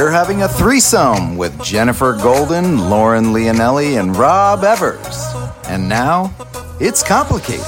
you're having a threesome with Jennifer Golden, Lauren Leonelli, and Rob Evers. And now, it's complicated.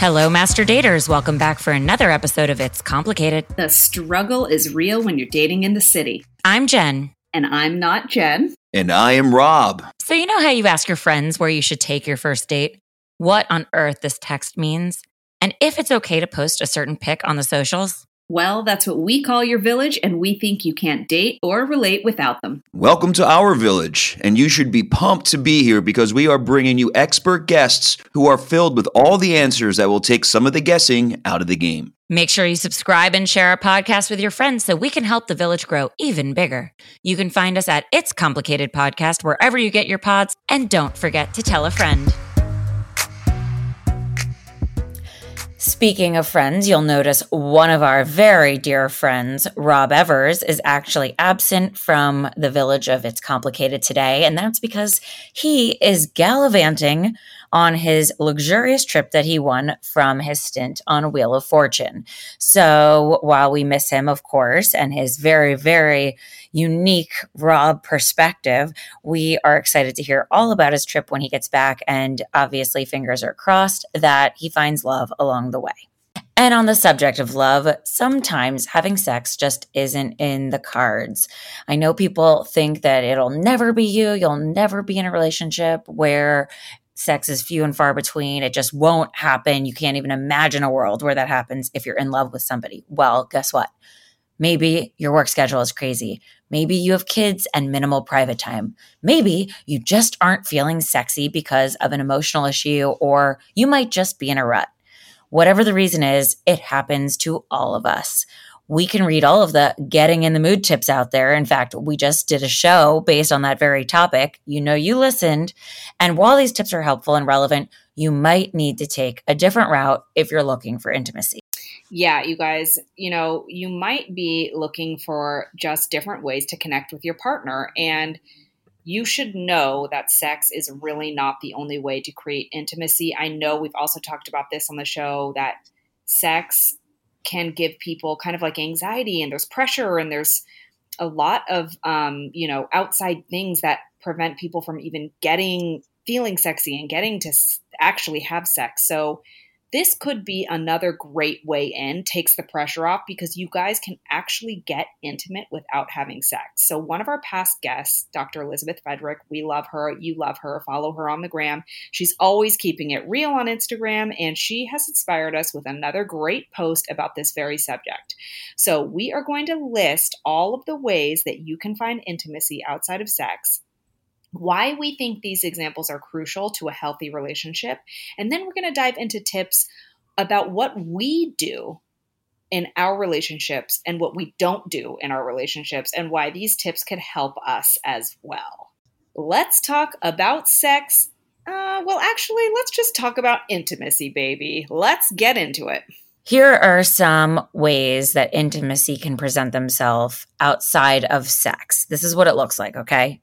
Hello, Master Daters. Welcome back for another episode of It's Complicated. The struggle is real when you're dating in the city. I'm Jen. And I'm not Jen. And I am Rob. So, you know how you ask your friends where you should take your first date? What on earth this text means? And if it's okay to post a certain pic on the socials? Well, that's what we call your village, and we think you can't date or relate without them. Welcome to our village, and you should be pumped to be here because we are bringing you expert guests who are filled with all the answers that will take some of the guessing out of the game. Make sure you subscribe and share our podcast with your friends so we can help the village grow even bigger. You can find us at It's Complicated Podcast wherever you get your pods, and don't forget to tell a friend. Speaking of friends, you'll notice one of our very dear friends, Rob Evers, is actually absent from the village of It's Complicated today. And that's because he is gallivanting on his luxurious trip that he won from his stint on Wheel of Fortune. So while we miss him, of course, and his very, very unique Rob perspective, we are excited to hear all about his trip when he gets back. And obviously, fingers are crossed that he finds love along the way. And on the subject of love, sometimes having sex just isn't in the cards. I know people think that it'll never be you, you'll never be in a relationship where sex is few and far between. It just won't happen. You can't even imagine a world where that happens if you're in love with somebody. Well, guess what? Maybe your work schedule is crazy. Maybe you have kids and minimal private time. Maybe you just aren't feeling sexy because of an emotional issue, or you might just be in a rut. Whatever the reason is, it happens to all of us we can read all of the getting in the mood tips out there. In fact, we just did a show based on that very topic. You know, you listened. And while these tips are helpful and relevant, you might need to take a different route if you're looking for intimacy. Yeah, you guys, you know, you might be looking for just different ways to connect with your partner. And you should know that sex is really not the only way to create intimacy. I know we've also talked about this on the show that sex can give people kind of like anxiety and there's pressure and there's a lot of um, you know outside things that prevent people from even getting feeling sexy and getting to actually have sex. So this could be another great way in, takes the pressure off because you guys can actually get intimate without having sex. So, one of our past guests, Dr. Elizabeth Fedrick, we love her. You love her. Follow her on the gram. She's always keeping it real on Instagram, and she has inspired us with another great post about this very subject. So, we are going to list all of the ways that you can find intimacy outside of sex why we think these examples are crucial to a healthy relationship. And then we're going to dive into tips about what we do in our relationships and what we don't do in our relationships and why these tips could help us as well. Let's talk about sex. Uh, well, actually, let's just talk about intimacy, baby. Let's get into it. Here are some ways that intimacy can present themselves outside of sex. This is what it looks like, okay?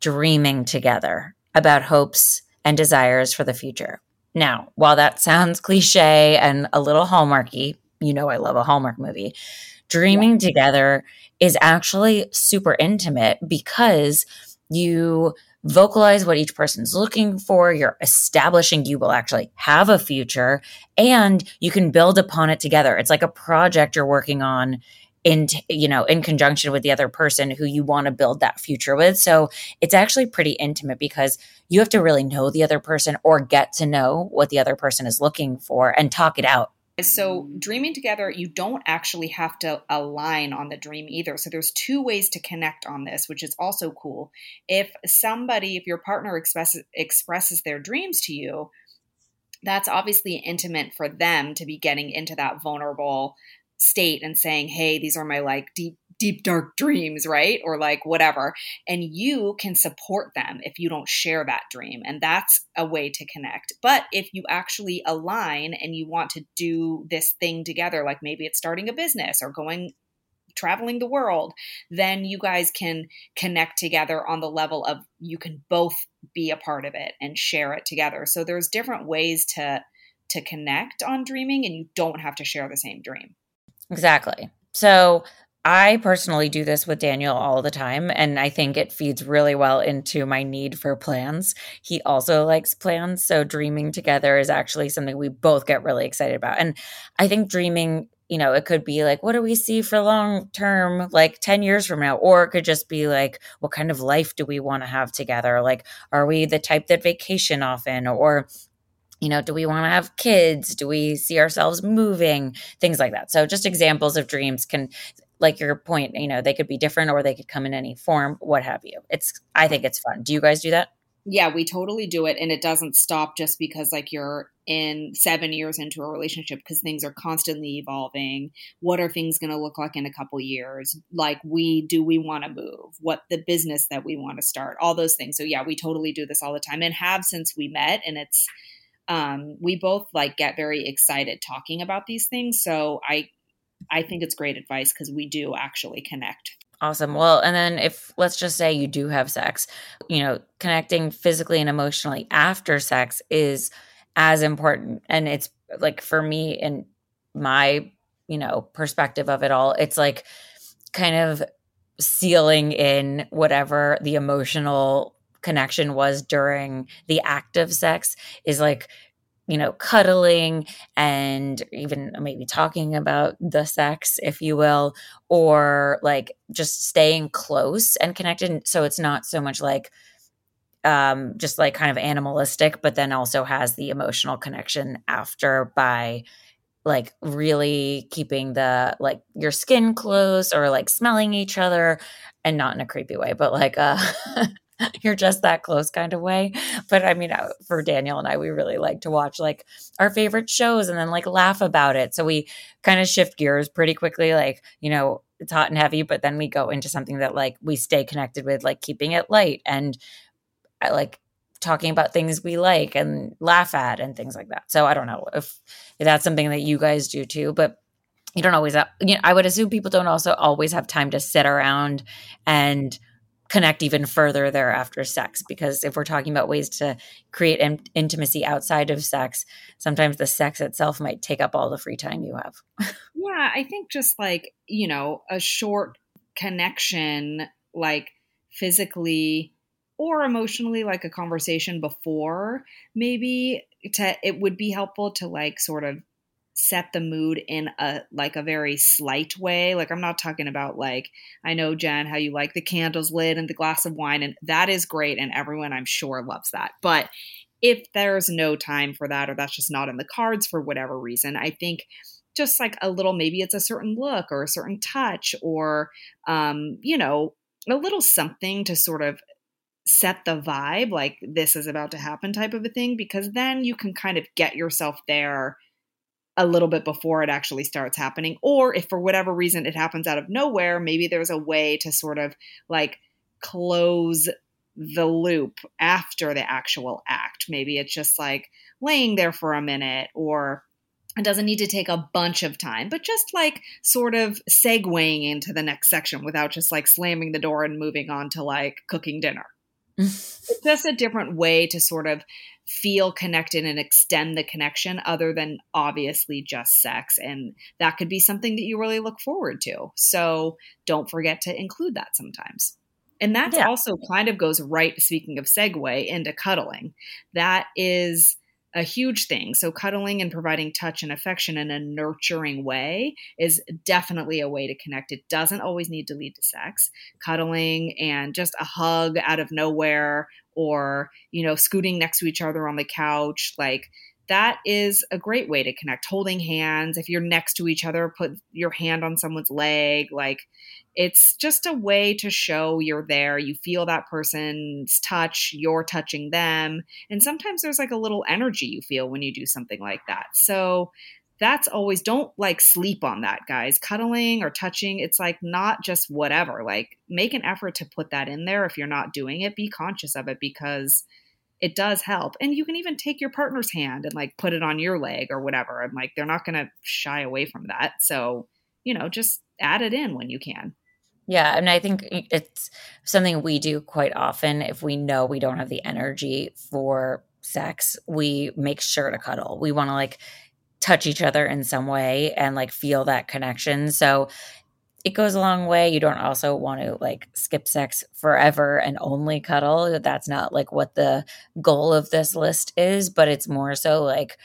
Dreaming together about hopes and desires for the future. Now, while that sounds cliche and a little hallmarky, you know I love a Hallmark movie. Dreaming yeah. together is actually super intimate because you vocalize what each person's looking for. You're establishing you will actually have a future and you can build upon it together. It's like a project you're working on in you know in conjunction with the other person who you want to build that future with. So it's actually pretty intimate because you have to really know the other person or get to know what the other person is looking for and talk it out. So dreaming together you don't actually have to align on the dream either. So there's two ways to connect on this which is also cool. If somebody if your partner expresses expresses their dreams to you that's obviously intimate for them to be getting into that vulnerable state and saying, hey, these are my like deep, deep, dark dreams, right? Or like whatever. And you can support them if you don't share that dream. And that's a way to connect. But if you actually align and you want to do this thing together, like maybe it's starting a business or going traveling the world, then you guys can connect together on the level of you can both be a part of it and share it together. So there's different ways to to connect on dreaming and you don't have to share the same dream. Exactly. So I personally do this with Daniel all the time, and I think it feeds really well into my need for plans. He also likes plans, so dreaming together is actually something we both get really excited about. And I think dreaming, you know, it could be like, what do we see for long term, like 10 years from now? Or it could just be like, what kind of life do we want to have together? Like, are we the type that vacation often? Or you know, do we want to have kids? Do we see ourselves moving? Things like that. So, just examples of dreams can like your point, you know, they could be different or they could come in any form, what have you. It's I think it's fun. Do you guys do that? Yeah, we totally do it and it doesn't stop just because like you're in 7 years into a relationship because things are constantly evolving. What are things going to look like in a couple years? Like we do we want to move? What the business that we want to start? All those things. So yeah, we totally do this all the time and have since we met and it's um, we both like get very excited talking about these things. So I I think it's great advice because we do actually connect. Awesome. Well, and then if let's just say you do have sex, you know, connecting physically and emotionally after sex is as important. And it's like for me and my, you know, perspective of it all, it's like kind of sealing in whatever the emotional connection was during the act of sex is like you know, cuddling and even maybe talking about the sex, if you will, or like just staying close and connected. So it's not so much like, um, just like kind of animalistic, but then also has the emotional connection after by like really keeping the like your skin close or like smelling each other and not in a creepy way, but like uh you're just that close kind of way. But I mean, uh, for Daniel and I, we really like to watch like our favorite shows and then like laugh about it. So we kind of shift gears pretty quickly. Like, you know, it's hot and heavy, but then we go into something that like we stay connected with, like keeping it light and uh, like talking about things we like and laugh at and things like that. So I don't know if, if that's something that you guys do too, but you don't always have, you know, I would assume people don't also always have time to sit around and connect even further there after sex because if we're talking about ways to create in- intimacy outside of sex sometimes the sex itself might take up all the free time you have. Yeah i think just like you know a short connection like physically or emotionally like a conversation before maybe to it would be helpful to like sort of set the mood in a like a very slight way. Like I'm not talking about like I know Jen how you like the candles lit and the glass of wine and that is great and everyone I'm sure loves that. But if there's no time for that or that's just not in the cards for whatever reason, I think just like a little maybe it's a certain look or a certain touch or um you know a little something to sort of set the vibe like this is about to happen type of a thing because then you can kind of get yourself there a little bit before it actually starts happening. Or if for whatever reason it happens out of nowhere, maybe there's a way to sort of like close the loop after the actual act. Maybe it's just like laying there for a minute or it doesn't need to take a bunch of time, but just like sort of segueing into the next section without just like slamming the door and moving on to like cooking dinner. it's just a different way to sort of feel connected and extend the connection other than obviously just sex. And that could be something that you really look forward to. So don't forget to include that sometimes. And that yeah. also kind of goes right, speaking of segue, into cuddling. That is a huge thing. So, cuddling and providing touch and affection in a nurturing way is definitely a way to connect. It doesn't always need to lead to sex. Cuddling and just a hug out of nowhere or, you know, scooting next to each other on the couch, like that is a great way to connect. Holding hands, if you're next to each other, put your hand on someone's leg, like it's just a way to show you're there. You feel that person's touch, you're touching them. And sometimes there's like a little energy you feel when you do something like that. So that's always don't like sleep on that, guys. Cuddling or touching, it's like not just whatever. Like make an effort to put that in there. If you're not doing it, be conscious of it because it does help. And you can even take your partner's hand and like put it on your leg or whatever. And like they're not going to shy away from that. So, you know, just add it in when you can. Yeah, and I think it's something we do quite often if we know we don't have the energy for sex, we make sure to cuddle. We want to like touch each other in some way and like feel that connection. So it goes a long way. You don't also want to like skip sex forever and only cuddle. That's not like what the goal of this list is, but it's more so like,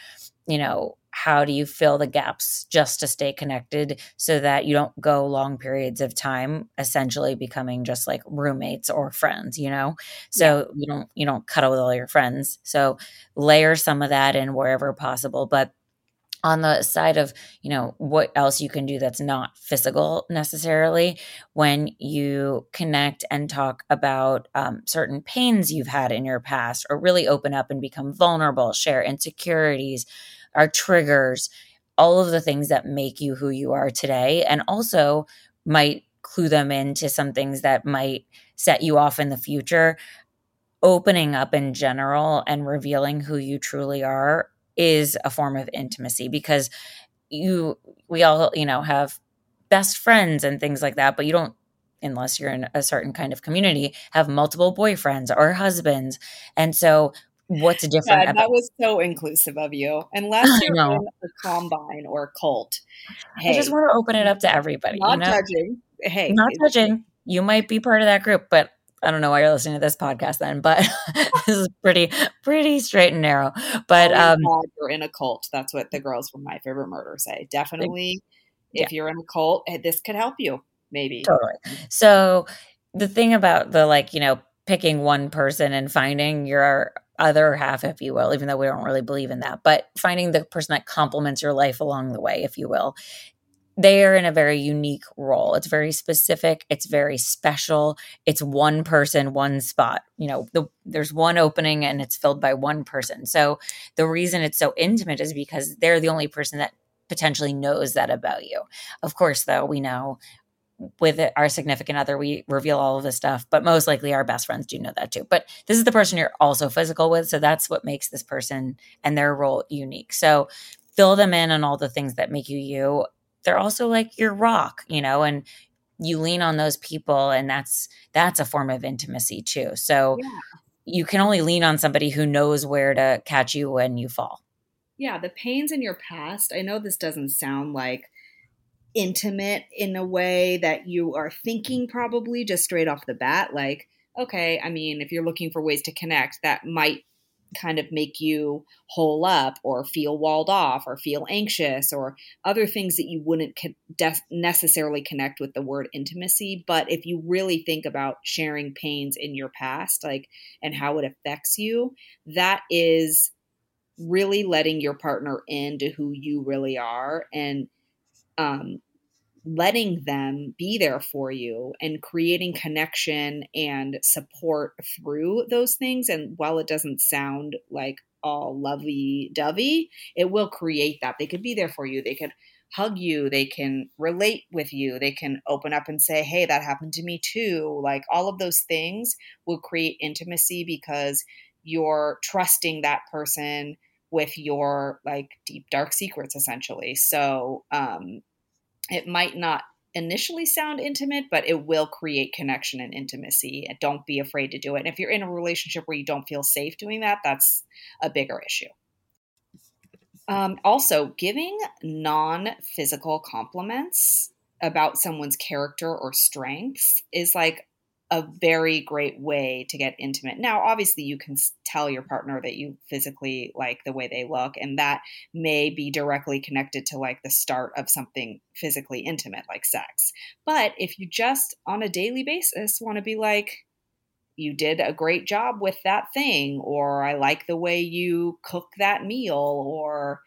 you know, how do you fill the gaps just to stay connected so that you don't go long periods of time essentially becoming just like roommates or friends you know so yeah. you don't you don't cuddle with all your friends so layer some of that in wherever possible but on the side of you know what else you can do that's not physical necessarily when you connect and talk about um, certain pains you've had in your past or really open up and become vulnerable share insecurities our triggers, all of the things that make you who you are today, and also might clue them into some things that might set you off in the future. Opening up in general and revealing who you truly are is a form of intimacy because you, we all, you know, have best friends and things like that, but you don't unless you're in a certain kind of community, have multiple boyfriends or husbands. And so what's different. Yeah, that was so inclusive of you. Unless you're in a combine or a cult. Hey, I just want to open it up to everybody. Not you know? judging. Hey, not judging. You might be part of that group, but I don't know why you're listening to this podcast then, but this is pretty, pretty straight and narrow. But um, you're in a cult. That's what the girls from My Favorite Murder say. Definitely, if you're in a cult, eh, this could help you. Maybe totally. So the thing about the like, you know, picking one person and finding your other half, if you will, even though we don't really believe in that, but finding the person that complements your life along the way, if you will. They are in a very unique role. It's very specific. It's very special. It's one person, one spot. You know, the, there's one opening and it's filled by one person. So the reason it's so intimate is because they're the only person that potentially knows that about you. Of course, though, we know with our significant other, we reveal all of this stuff, but most likely our best friends do know that too. But this is the person you're also physical with. So that's what makes this person and their role unique. So fill them in on all the things that make you you. They're also like your rock, you know, and you lean on those people and that's that's a form of intimacy too. So yeah. you can only lean on somebody who knows where to catch you when you fall. Yeah, the pains in your past. I know this doesn't sound like intimate in a way that you are thinking probably just straight off the bat like okay i mean if you're looking for ways to connect that might kind of make you hole up or feel walled off or feel anxious or other things that you wouldn't necessarily connect with the word intimacy. But if you really think about sharing pains in your past like and how it affects you that is really letting your partner into who you really are and um, letting them be there for you and creating connection and support through those things. And while it doesn't sound like all lovey dovey, it will create that. They could be there for you. They could hug you. They can relate with you. They can open up and say, hey, that happened to me too. Like all of those things will create intimacy because you're trusting that person with your like deep dark secrets essentially so um it might not initially sound intimate, but it will create connection and intimacy. And don't be afraid to do it. And if you're in a relationship where you don't feel safe doing that, that's a bigger issue. Um, also, giving non physical compliments about someone's character or strengths is like a very great way to get intimate. Now, obviously, you can tell your partner that you physically like the way they look, and that may be directly connected to like the start of something physically intimate, like sex. But if you just on a daily basis want to be like, you did a great job with that thing, or I like the way you cook that meal, or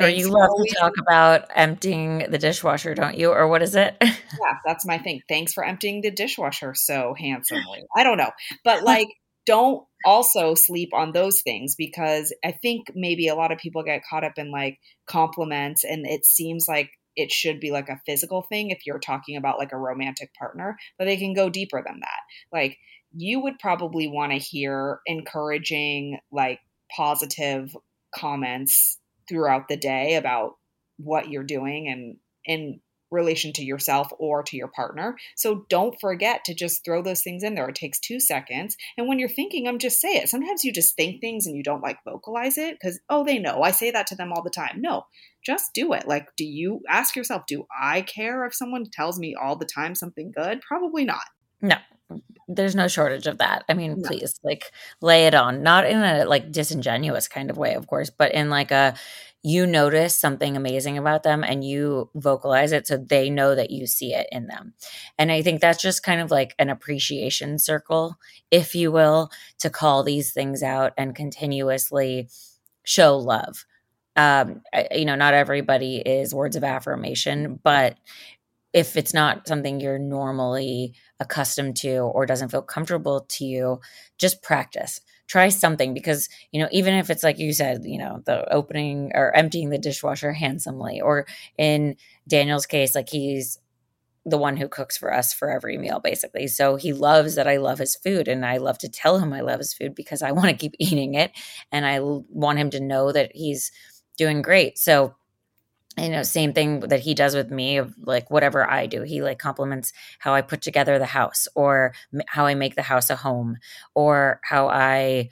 or you love to talk about emptying the dishwasher, don't you? Or what is it? yeah, that's my thing. Thanks for emptying the dishwasher so handsomely. I don't know. But like, don't also sleep on those things because I think maybe a lot of people get caught up in like compliments and it seems like it should be like a physical thing if you're talking about like a romantic partner, but they can go deeper than that. Like, you would probably want to hear encouraging, like, positive comments throughout the day about what you're doing and in relation to yourself or to your partner. So don't forget to just throw those things in there. It takes two seconds. And when you're thinking them, just say it. Sometimes you just think things and you don't like vocalize it because, oh, they know. I say that to them all the time. No, just do it. Like, do you ask yourself, do I care if someone tells me all the time something good? Probably not. No, there's no shortage of that. I mean, no. please, like, lay it on. Not in a like disingenuous kind of way, of course, but in like a you notice something amazing about them and you vocalize it so they know that you see it in them. And I think that's just kind of like an appreciation circle, if you will, to call these things out and continuously show love. Um, you know, not everybody is words of affirmation, but if it's not something you're normally accustomed to or doesn't feel comfortable to you, just practice. Try something because you know even if it's like you said you know the opening or emptying the dishwasher handsomely or in daniel's case like he's the one who cooks for us for every meal basically. So he loves that i love his food and i love to tell him i love his food because i want to keep eating it and i want him to know that he's doing great. So you know same thing that he does with me of like whatever i do he like compliments how i put together the house or how i make the house a home or how i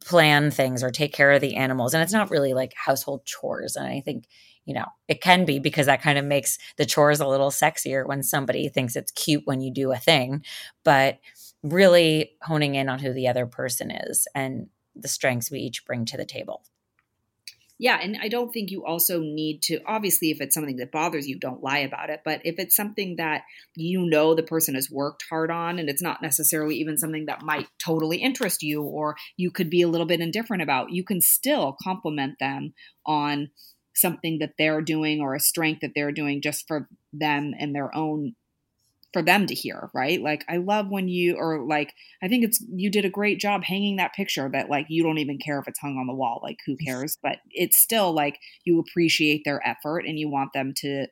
plan things or take care of the animals and it's not really like household chores and i think you know it can be because that kind of makes the chores a little sexier when somebody thinks it's cute when you do a thing but really honing in on who the other person is and the strengths we each bring to the table yeah, and I don't think you also need to obviously if it's something that bothers you, don't lie about it, but if it's something that you know the person has worked hard on and it's not necessarily even something that might totally interest you or you could be a little bit indifferent about, you can still compliment them on something that they're doing or a strength that they're doing just for them and their own for them to hear, right? Like I love when you or like I think it's you did a great job hanging that picture that like you don't even care if it's hung on the wall, like who cares? But it's still like you appreciate their effort and you want them to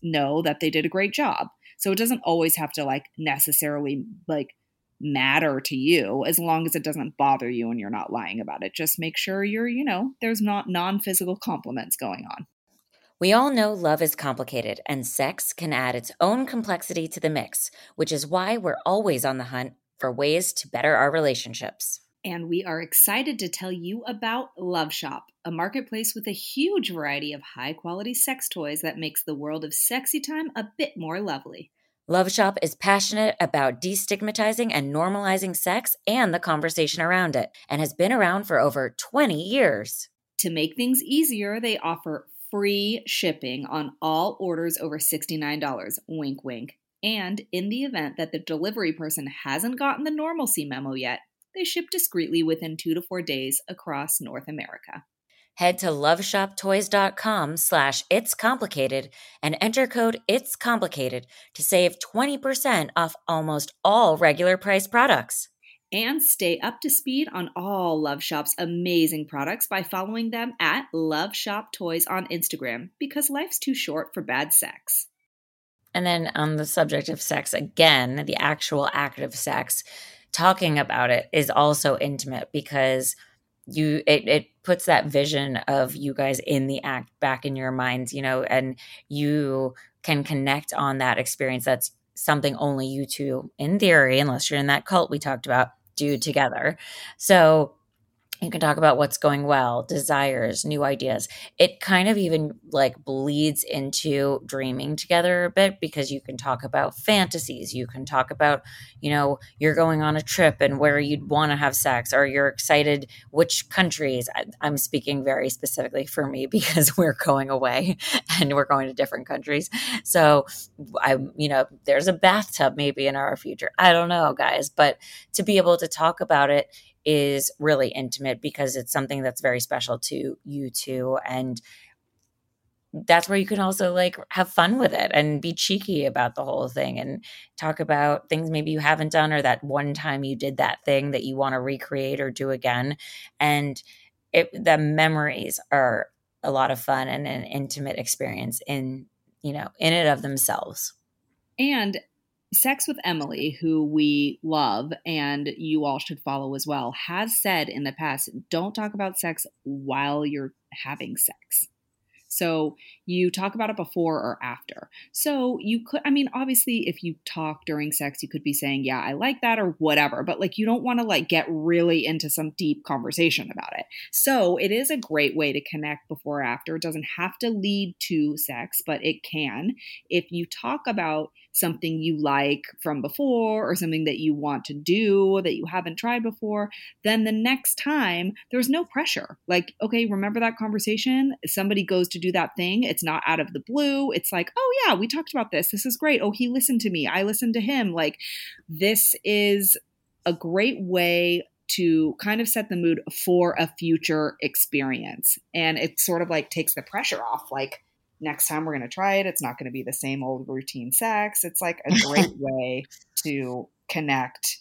know that they did a great job. So it doesn't always have to like necessarily like matter to you as long as it doesn't bother you and you're not lying about it. Just make sure you're, you know, there's not non-physical compliments going on. We all know love is complicated, and sex can add its own complexity to the mix, which is why we're always on the hunt for ways to better our relationships. And we are excited to tell you about Love Shop, a marketplace with a huge variety of high quality sex toys that makes the world of sexy time a bit more lovely. Love Shop is passionate about destigmatizing and normalizing sex and the conversation around it, and has been around for over 20 years. To make things easier, they offer free shipping on all orders over $69. Wink, wink. And in the event that the delivery person hasn't gotten the normalcy memo yet, they ship discreetly within two to four days across North America. Head to loveshoptoys.com slash it's complicated and enter code it's complicated to save 20% off almost all regular price products and stay up to speed on all Love Shop's amazing products by following them at Love Shop Toys on Instagram because life's too short for bad sex. And then on the subject of sex, again, the actual act of sex, talking about it is also intimate because you it, it puts that vision of you guys in the act back in your minds, you know, and you can connect on that experience that's something only you two, in theory, unless you're in that cult we talked about, do together. So you can talk about what's going well, desires, new ideas. It kind of even like bleeds into dreaming together a bit because you can talk about fantasies. You can talk about, you know, you're going on a trip and where you'd want to have sex, or you're excited which countries. I, I'm speaking very specifically for me because we're going away and we're going to different countries. So I, you know, there's a bathtub maybe in our future. I don't know, guys, but to be able to talk about it is really intimate because it's something that's very special to you two and that's where you can also like have fun with it and be cheeky about the whole thing and talk about things maybe you haven't done or that one time you did that thing that you want to recreate or do again. And it the memories are a lot of fun and an intimate experience in you know in and of themselves. And Sex with Emily, who we love and you all should follow as well, has said in the past don't talk about sex while you're having sex. So you talk about it before or after. So you could, I mean, obviously, if you talk during sex, you could be saying, yeah, I like that or whatever, but like you don't want to like get really into some deep conversation about it. So it is a great way to connect before or after. It doesn't have to lead to sex, but it can. If you talk about something you like from before or something that you want to do that you haven't tried before, then the next time there's no pressure. Like, okay, remember that conversation? Somebody goes to do that thing, it's not out of the blue. It's like, oh, yeah, we talked about this. This is great. Oh, he listened to me. I listened to him. Like, this is a great way to kind of set the mood for a future experience. And it sort of like takes the pressure off. Like, next time we're going to try it, it's not going to be the same old routine sex. It's like a great way to connect.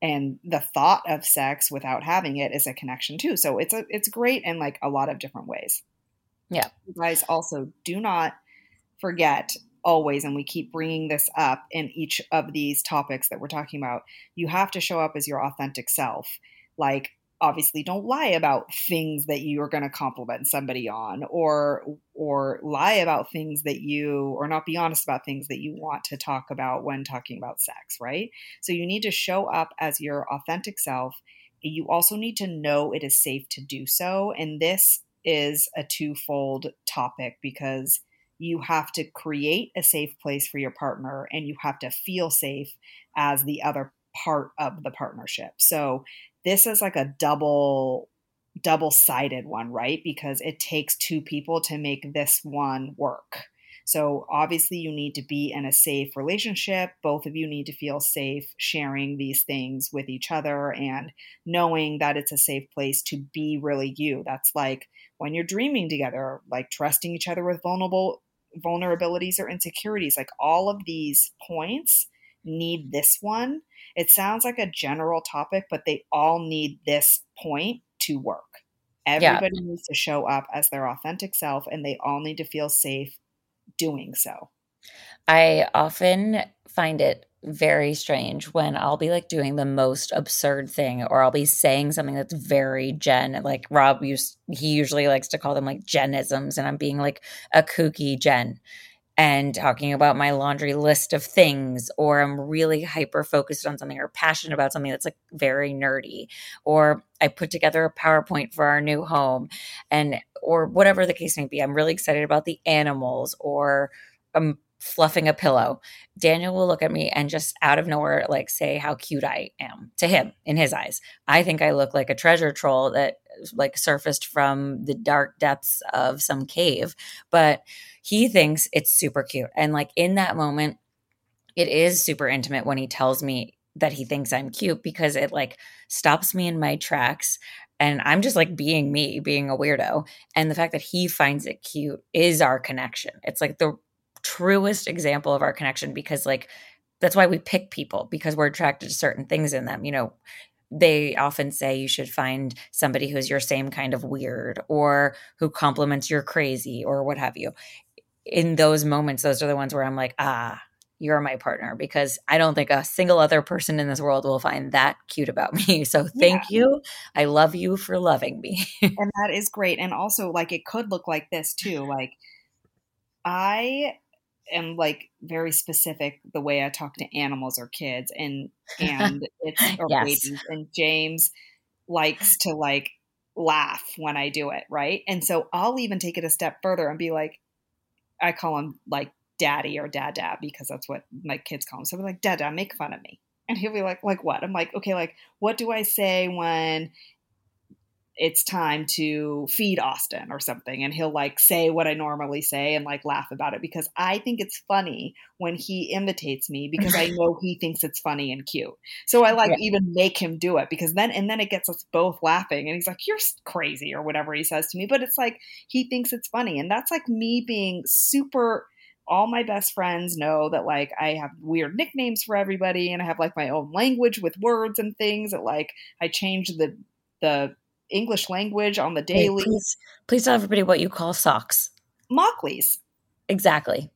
And the thought of sex without having it is a connection too. So it's a it's great in like a lot of different ways. Yeah. You guys also do not forget always, and we keep bringing this up in each of these topics that we're talking about, you have to show up as your authentic self. Like, obviously don't lie about things that you are going to compliment somebody on or or lie about things that you or not be honest about things that you want to talk about when talking about sex right so you need to show up as your authentic self you also need to know it is safe to do so and this is a twofold topic because you have to create a safe place for your partner and you have to feel safe as the other part of the partnership. So this is like a double double sided one, right? Because it takes two people to make this one work. So obviously, you need to be in a safe relationship. Both of you need to feel safe sharing these things with each other and knowing that it's a safe place to be really you. That's like when you're dreaming together, like trusting each other with vulnerable vulnerabilities or insecurities. Like all of these points need this one. It sounds like a general topic, but they all need this point to work. Everybody yeah. needs to show up as their authentic self and they all need to feel safe doing so. I often find it very strange when I'll be like doing the most absurd thing or I'll be saying something that's very Jen. Like Rob used he usually likes to call them like Jenisms and I'm being like a kooky Jen and talking about my laundry list of things or I'm really hyper focused on something or passionate about something that's like very nerdy or I put together a PowerPoint for our new home and or whatever the case may be. I'm really excited about the animals or I'm fluffing a pillow. Daniel will look at me and just out of nowhere like say how cute I am to him in his eyes. I think I look like a treasure troll that like surfaced from the dark depths of some cave, but he thinks it's super cute. And like in that moment it is super intimate when he tells me that he thinks I'm cute because it like stops me in my tracks and I'm just like being me, being a weirdo. And the fact that he finds it cute is our connection. It's like the truest example of our connection because like that's why we pick people because we're attracted to certain things in them you know they often say you should find somebody who's your same kind of weird or who compliments your crazy or what have you. In those moments those are the ones where i'm like ah you're my partner because i don't think a single other person in this world will find that cute about me. So thank yeah. you. I love you for loving me. And that is great. And also like it could look like this too like i am like very specific the way I talk to animals or kids and and it's or yes. babies and James likes to like laugh when I do it, right? And so I'll even take it a step further and be like I call him like daddy or dad dad because that's what my kids call him. So I'm like, dad dad, make fun of me. And he'll be like, like what? I'm like, okay, like what do I say when it's time to feed Austin or something. And he'll like say what I normally say and like laugh about it because I think it's funny when he imitates me because I know he thinks it's funny and cute. So I like yeah. even make him do it because then, and then it gets us both laughing. And he's like, you're crazy or whatever he says to me. But it's like he thinks it's funny. And that's like me being super all my best friends know that like I have weird nicknames for everybody and I have like my own language with words and things that like I change the the English language on the daily. Hey, please, please tell everybody what you call socks. Mockleys. Exactly.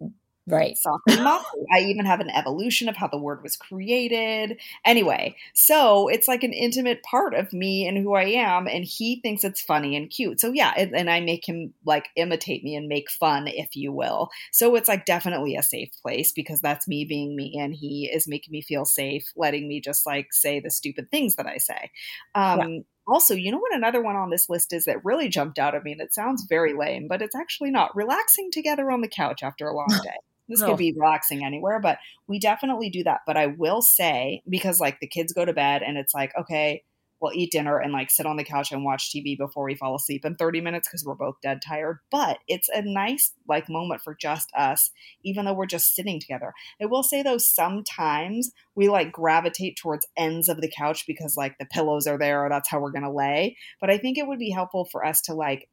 Right. Socks. Mockley. I even have an evolution of how the word was created. Anyway, so it's like an intimate part of me and who I am, and he thinks it's funny and cute. So yeah, and I make him like imitate me and make fun, if you will. So it's like definitely a safe place because that's me being me, and he is making me feel safe, letting me just like say the stupid things that I say. Um, yeah. Also, you know what another one on this list is that really jumped out at me, and it sounds very lame, but it's actually not. Relaxing together on the couch after a long day. This no. could be relaxing anywhere, but we definitely do that. But I will say, because like the kids go to bed and it's like, okay, we'll eat dinner and like sit on the couch and watch TV before we fall asleep in 30 minutes because we're both dead tired. But it's a nice like moment for just us, even though we're just sitting together. I will say though, sometimes we like gravitate towards ends of the couch because like the pillows are there or that's how we're gonna lay. But I think it would be helpful for us to like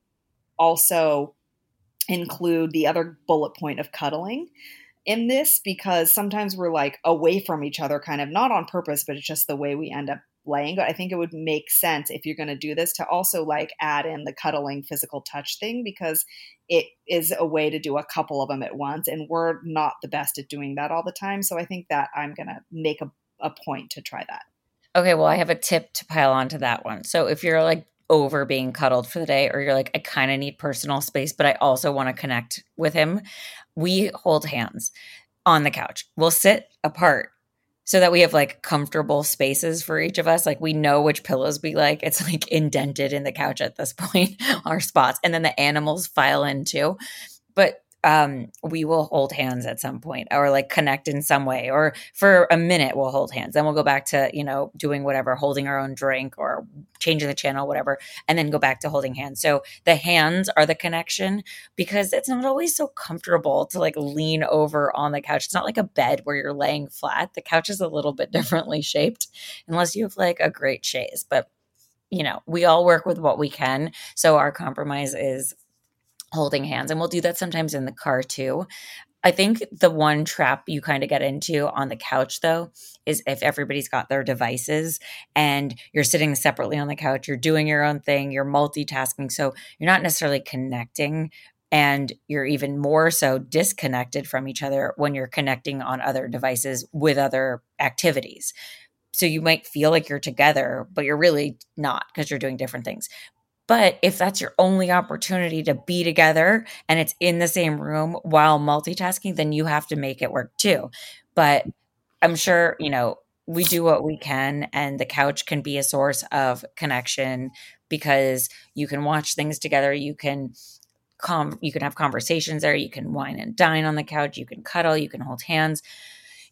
also include the other bullet point of cuddling in this because sometimes we're like away from each other, kind of not on purpose, but it's just the way we end up laying. But I think it would make sense if you're going to do this to also like add in the cuddling physical touch thing because it is a way to do a couple of them at once. And we're not the best at doing that all the time. So I think that I'm going to make a, a point to try that. Okay, well, I have a tip to pile onto that one. So if you're like over being cuddled for the day or you're like i kind of need personal space but i also want to connect with him we hold hands on the couch we'll sit apart so that we have like comfortable spaces for each of us. Like we know which pillows we like. It's like indented in the couch at this point our spots. And then the animals file in too. But um, we will hold hands at some point or like connect in some way or for a minute we'll hold hands. Then we'll go back to you know doing whatever holding our own drink or changing the channel whatever and then go back to holding hands. So the hands are the connection because it's not always so comfortable to like lean over on the couch. It's not like a bed where you're laying flat. The couch is a little bit differently shaped unless you have like a great chaise. But you know, we all work with what we can. So our compromise is holding hands. And we'll do that sometimes in the car too. I think the one trap you kind of get into on the couch, though, is if everybody's got their devices and you're sitting separately on the couch, you're doing your own thing, you're multitasking. So you're not necessarily connecting. And you're even more so disconnected from each other when you're connecting on other devices with other activities. So you might feel like you're together, but you're really not because you're doing different things. But if that's your only opportunity to be together and it's in the same room while multitasking, then you have to make it work too. But I'm sure, you know, we do what we can, and the couch can be a source of connection because you can watch things together. You can com- you can have conversations there. You can wine and dine on the couch. You can cuddle. You can hold hands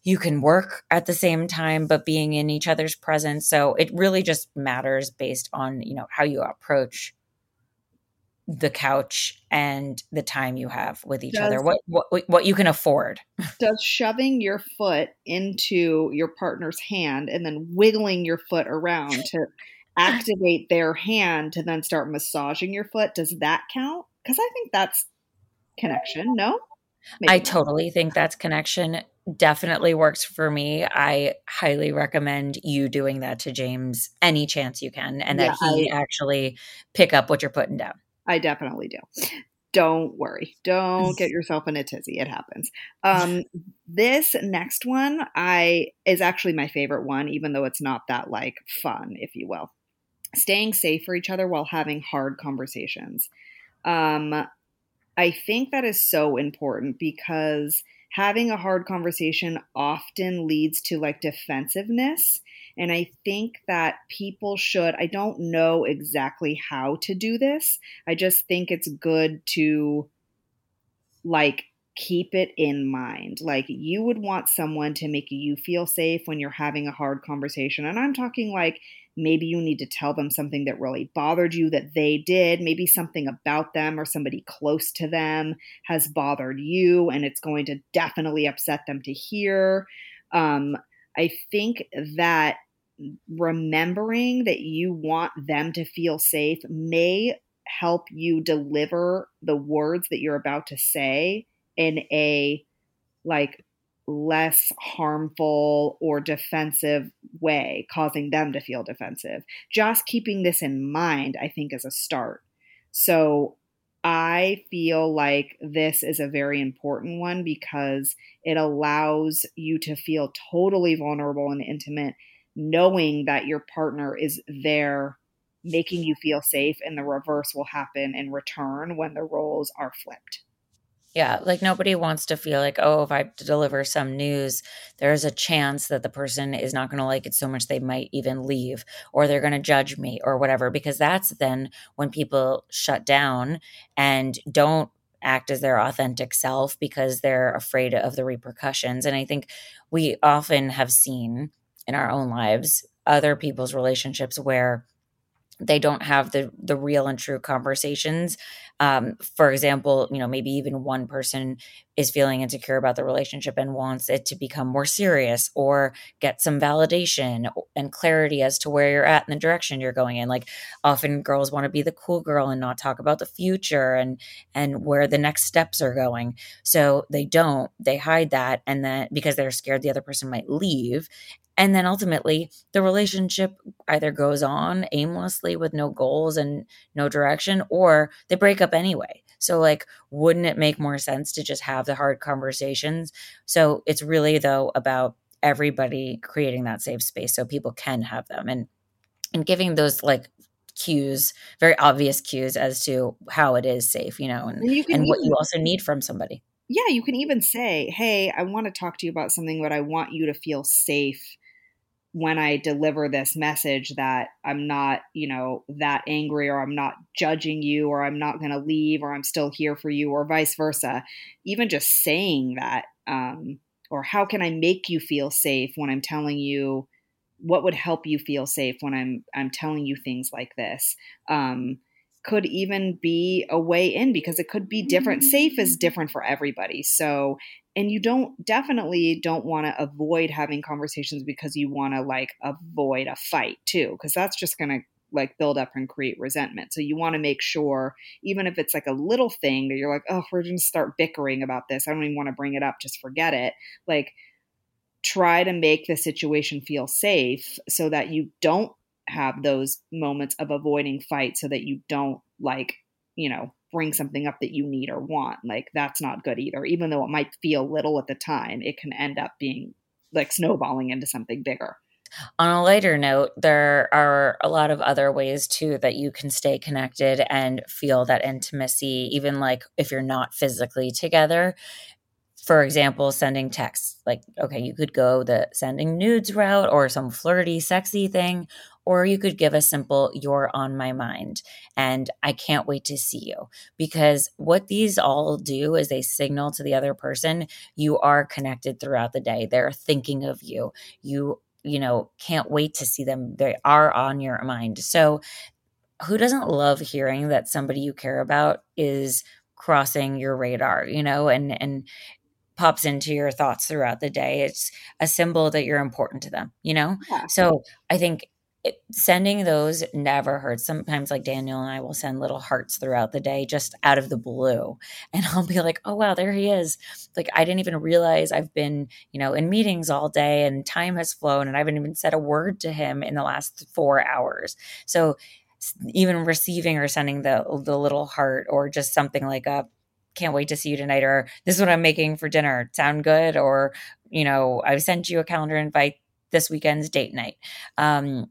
you can work at the same time but being in each other's presence. So it really just matters based on you know how you approach the couch and the time you have with each does, other what, what what you can afford. Does shoving your foot into your partner's hand and then wiggling your foot around to activate their hand to then start massaging your foot does that count? Because i think that's connection no? Maybe I totally think that's connection definitely works for me. I highly recommend you doing that to James any chance you can and yeah, that he I, actually pick up what you're putting down. I definitely do. Don't worry. Don't get yourself in a tizzy. It happens. Um, this next one I is actually my favorite one, even though it's not that like fun, if you will. Staying safe for each other while having hard conversations. Um, I think that is so important because having a hard conversation often leads to like defensiveness. And I think that people should, I don't know exactly how to do this. I just think it's good to like keep it in mind. Like you would want someone to make you feel safe when you're having a hard conversation. And I'm talking like maybe you need to tell them something that really bothered you that they did. Maybe something about them or somebody close to them has bothered you and it's going to definitely upset them to hear. Um, I think that remembering that you want them to feel safe may help you deliver the words that you're about to say in a like less harmful or defensive way, causing them to feel defensive. Just keeping this in mind, I think, is a start. So I feel like this is a very important one because it allows you to feel totally vulnerable and intimate, knowing that your partner is there making you feel safe, and the reverse will happen in return when the roles are flipped. Yeah, like nobody wants to feel like, oh, if I deliver some news, there's a chance that the person is not going to like it so much they might even leave or they're going to judge me or whatever. Because that's then when people shut down and don't act as their authentic self because they're afraid of the repercussions. And I think we often have seen in our own lives other people's relationships where they don't have the the real and true conversations um, for example you know maybe even one person is feeling insecure about the relationship and wants it to become more serious or get some validation and clarity as to where you're at in the direction you're going in. Like often girls want to be the cool girl and not talk about the future and and where the next steps are going. So they don't they hide that and then because they're scared the other person might leave and then ultimately, the relationship either goes on aimlessly with no goals and no direction, or they break up anyway. So, like, wouldn't it make more sense to just have the hard conversations? So, it's really, though, about everybody creating that safe space so people can have them and and giving those like cues very obvious cues as to how it is safe you know and, and, and what you also need from somebody yeah you can even say hey i want to talk to you about something but i want you to feel safe when I deliver this message that I'm not, you know, that angry or I'm not judging you or I'm not going to leave or I'm still here for you or vice versa. Even just saying that, um, or how can I make you feel safe when I'm telling you what would help you feel safe when I'm I'm telling you things like this. Um, could even be a way in because it could be different. Mm-hmm. Safe is different for everybody. So, and you don't definitely don't want to avoid having conversations because you want to like avoid a fight too, because that's just going to like build up and create resentment. So you want to make sure, even if it's like a little thing that you're like, oh, we're going to start bickering about this. I don't even want to bring it up. Just forget it. Like, try to make the situation feel safe so that you don't have those moments of avoiding fight so that you don't like, you know, bring something up that you need or want. Like that's not good either. Even though it might feel little at the time, it can end up being like snowballing into something bigger. On a lighter note, there are a lot of other ways too that you can stay connected and feel that intimacy, even like if you're not physically together for example, sending texts. Like, okay, you could go the sending nudes route or some flirty, sexy thing, or you could give a simple, you're on my mind and I can't wait to see you. Because what these all do is they signal to the other person you are connected throughout the day. They're thinking of you. You, you know, can't wait to see them. They are on your mind. So, who doesn't love hearing that somebody you care about is crossing your radar you know and and pops into your thoughts throughout the day. It's a symbol that you're important to them, you know? Yeah. So I think it, sending those never hurts. Sometimes, like Daniel and I will send little hearts throughout the day just out of the blue. And I'll be like, oh, wow, there he is. Like, I didn't even realize I've been, you know, in meetings all day and time has flown and I haven't even said a word to him in the last four hours. So, even receiving or sending the the little heart or just something like a can't wait to see you tonight or this is what i'm making for dinner sound good or you know i've sent you a calendar invite this weekend's date night um,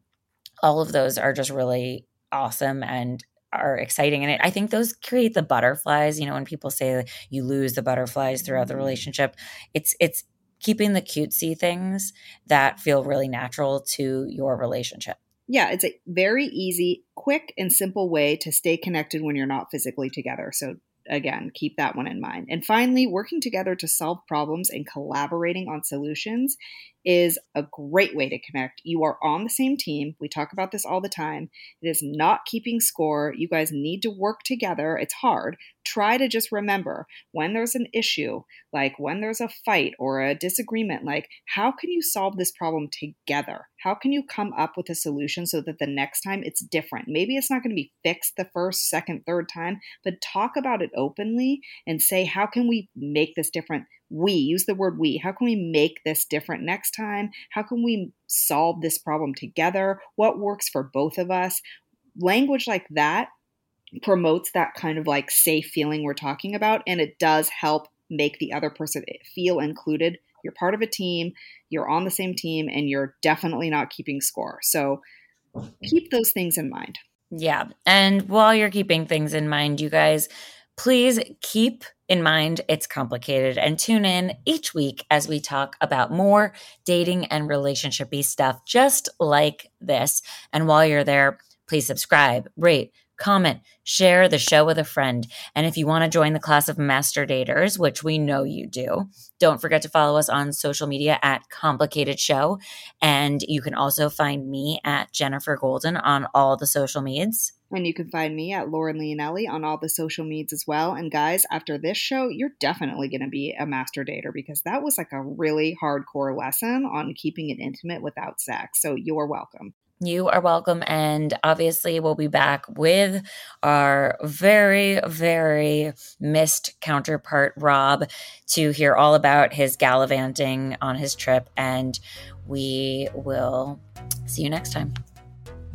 all of those are just really awesome and are exciting and i think those create the butterflies you know when people say you lose the butterflies throughout the mm-hmm. relationship it's it's keeping the cutesy things that feel really natural to your relationship yeah, it's a very easy, quick, and simple way to stay connected when you're not physically together. So again, keep that one in mind. And finally, working together to solve problems and collaborating on solutions is a great way to connect. You are on the same team. We talk about this all the time. It is not keeping score. You guys need to work together. It's hard. Try to just remember when there's an issue, like when there's a fight or a disagreement, like how can you solve this problem together? How can you come up with a solution so that the next time it's different? Maybe it's not going to be fixed the first, second, third time, but talk about it openly and say, how can we make this different? we use the word we how can we make this different next time how can we solve this problem together what works for both of us language like that promotes that kind of like safe feeling we're talking about. And it does help make the other person feel included. You're part of a team, you're on the same team, and you're definitely not keeping score. So keep those things in mind. Yeah. And while you're keeping things in mind, you guys, please keep in mind it's complicated and tune in each week as we talk about more dating and relationshipy stuff just like this. And while you're there, please subscribe, rate, comment, share the show with a friend. And if you want to join the class of master daters, which we know you do, don't forget to follow us on social media at Complicated Show. And you can also find me at Jenifer Golden on all the social medias. And you can find me at Lauren Leonelli on all the social medias as well. And guys, after this show, you're definitely going to be a master dater because that was like a really hardcore lesson on keeping it intimate without sex. So you're welcome. You are welcome. And obviously, we'll be back with our very, very missed counterpart, Rob, to hear all about his gallivanting on his trip. And we will see you next time.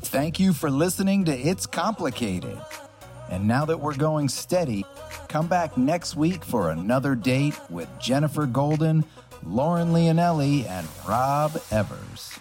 Thank you for listening to It's Complicated. And now that we're going steady, come back next week for another date with Jenifer Golden, Lauren Leonelli, and Rob Evers.